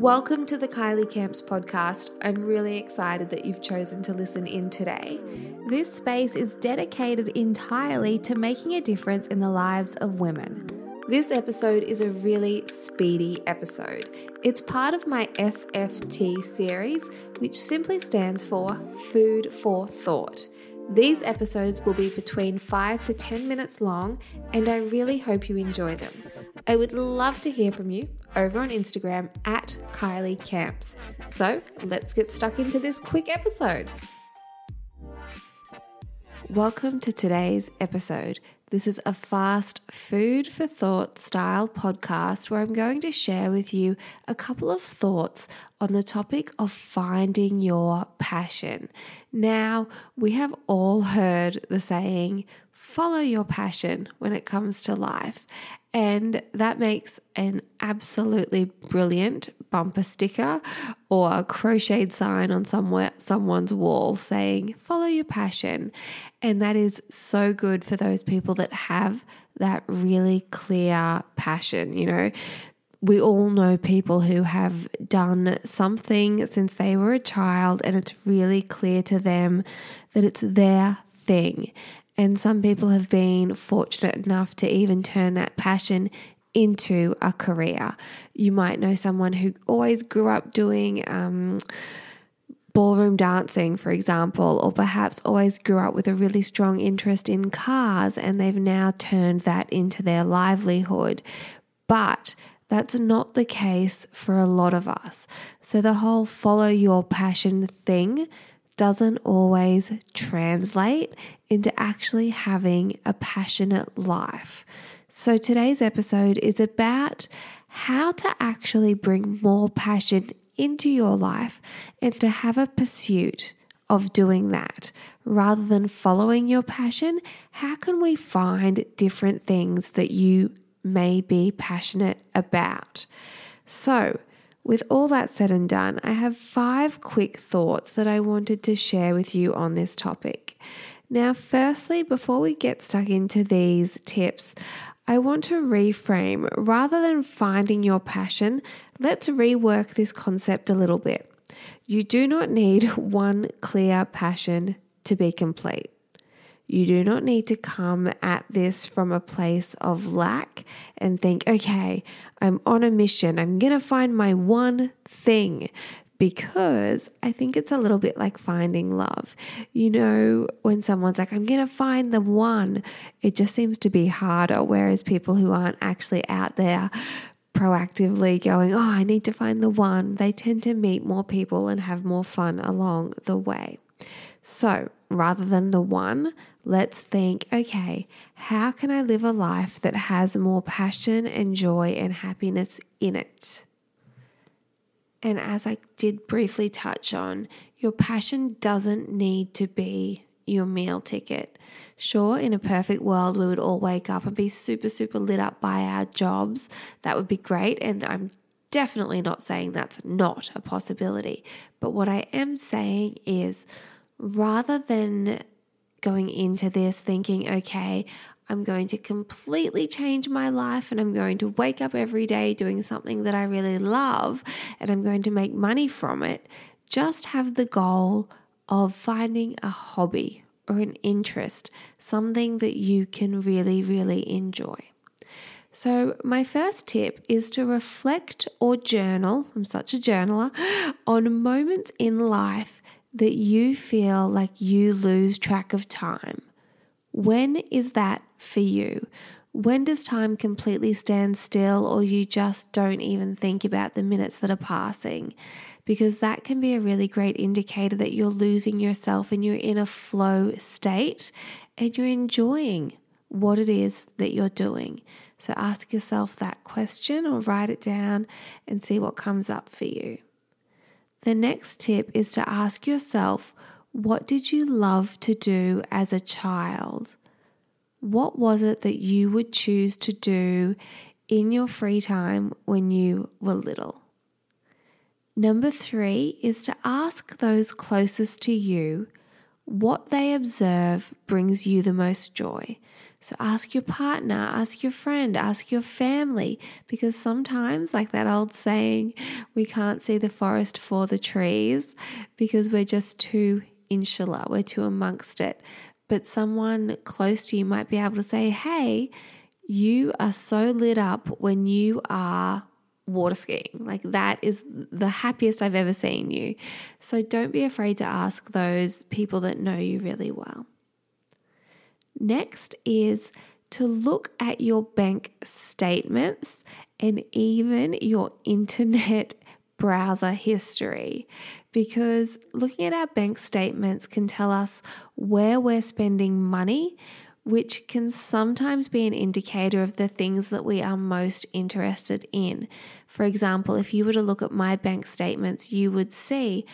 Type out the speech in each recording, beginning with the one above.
Welcome to the Kylie Camps podcast. I'm really excited that you've chosen to listen in today. This space is dedicated entirely to making a difference in the lives of women. This episode is a really speedy episode. It's part of my FFT series, which simply stands for Food for Thought. These episodes will be between 5 to 10 minutes long, and I really hope you enjoy them. I would love to hear from you over on Instagram at Kylie Camps. So let's get stuck into this quick episode. Welcome to today's episode. This is a fast food for thought style podcast where I'm going to share with you a couple of thoughts on the topic of finding your passion. Now, we have all heard the saying, follow your passion when it comes to life. And that makes an absolutely brilliant bumper sticker or crocheted sign on somewhere someone's wall saying follow your passion. And that is so good for those people that have that really clear passion, you know. We all know people who have done something since they were a child and it's really clear to them that it's their thing. And some people have been fortunate enough to even turn that passion into a career. You might know someone who always grew up doing um, ballroom dancing, for example, or perhaps always grew up with a really strong interest in cars and they've now turned that into their livelihood. But that's not the case for a lot of us. So the whole follow your passion thing doesn't always translate into actually having a passionate life. So, today's episode is about how to actually bring more passion into your life and to have a pursuit of doing that rather than following your passion. How can we find different things that you may be passionate about? So, with all that said and done, I have five quick thoughts that I wanted to share with you on this topic. Now, firstly, before we get stuck into these tips, I want to reframe rather than finding your passion, let's rework this concept a little bit. You do not need one clear passion to be complete. You do not need to come at this from a place of lack and think, okay, I'm on a mission. I'm going to find my one thing because I think it's a little bit like finding love. You know, when someone's like, I'm going to find the one, it just seems to be harder. Whereas people who aren't actually out there proactively going, Oh, I need to find the one, they tend to meet more people and have more fun along the way. So rather than the one, let's think okay, how can I live a life that has more passion and joy and happiness in it? And as I did briefly touch on, your passion doesn't need to be your meal ticket. Sure, in a perfect world, we would all wake up and be super, super lit up by our jobs. That would be great. And I'm definitely not saying that's not a possibility. But what I am saying is rather than going into this thinking, okay, I'm going to completely change my life and I'm going to wake up every day doing something that I really love and I'm going to make money from it. Just have the goal of finding a hobby or an interest, something that you can really, really enjoy. So, my first tip is to reflect or journal, I'm such a journaler, on moments in life that you feel like you lose track of time. When is that for you? When does time completely stand still, or you just don't even think about the minutes that are passing? Because that can be a really great indicator that you're losing yourself and you're in a flow state and you're enjoying what it is that you're doing. So ask yourself that question or write it down and see what comes up for you. The next tip is to ask yourself, what did you love to do as a child? What was it that you would choose to do in your free time when you were little? Number three is to ask those closest to you what they observe brings you the most joy. So ask your partner, ask your friend, ask your family, because sometimes, like that old saying, we can't see the forest for the trees because we're just too insular, we're too amongst it. But someone close to you might be able to say, hey, you are so lit up when you are water skiing. Like that is the happiest I've ever seen you. So don't be afraid to ask those people that know you really well. Next is to look at your bank statements and even your internet browser history because looking at our bank statements can tell us where we're spending money, which can sometimes be an indicator of the things that we are most interested in. For example, if you were to look at my bank statements, you would see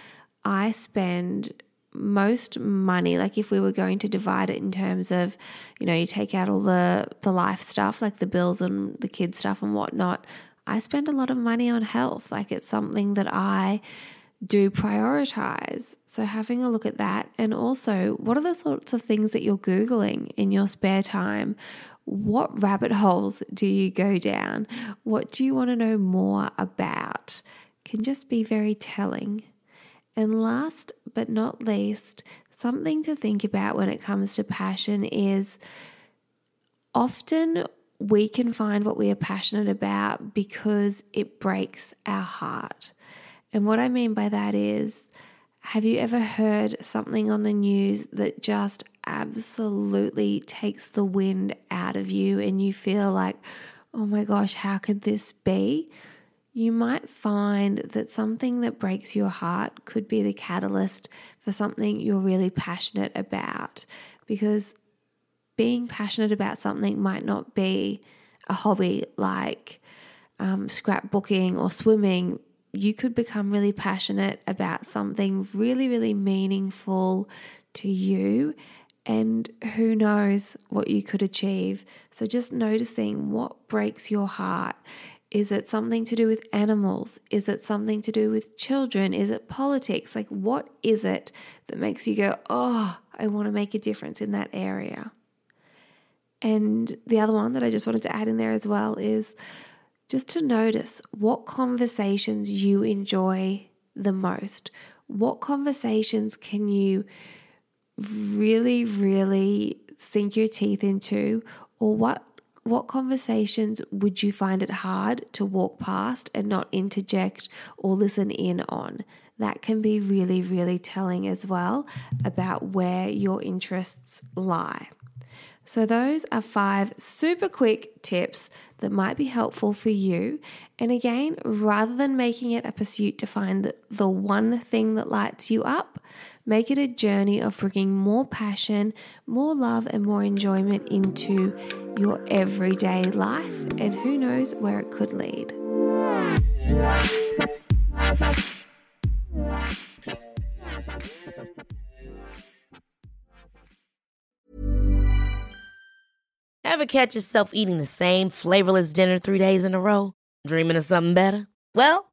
I spend most money like if we were going to divide it in terms of you know you take out all the the life stuff like the bills and the kids stuff and whatnot i spend a lot of money on health. Like it's something that i do prioritize. So having a look at that. And also what are the sorts of things that you're googling in your spare time? What rabbit holes do you go down? What do you want to know more about? Can just be very telling and last but not least, something to think about when it comes to passion is often we can find what we are passionate about because it breaks our heart. And what I mean by that is, have you ever heard something on the news that just absolutely takes the wind out of you and you feel like, oh my gosh, how could this be? You might find that something that breaks your heart could be the catalyst for something you're really passionate about. Because being passionate about something might not be a hobby like um, scrapbooking or swimming. You could become really passionate about something really, really meaningful to you. And who knows what you could achieve. So, just noticing what breaks your heart is it something to do with animals? Is it something to do with children? Is it politics? Like, what is it that makes you go, oh, I want to make a difference in that area? And the other one that I just wanted to add in there as well is just to notice what conversations you enjoy the most. What conversations can you really, really sink your teeth into? Or what what conversations would you find it hard to walk past and not interject or listen in on? That can be really, really telling as well about where your interests lie. So, those are five super quick tips that might be helpful for you. And again, rather than making it a pursuit to find the, one thing that lights you up, make it a journey of bringing more passion, more love, and more enjoyment into your everyday life. And who knows where it could lead. Ever catch yourself eating the same flavorless dinner three days in a row? Dreaming of something better? Well,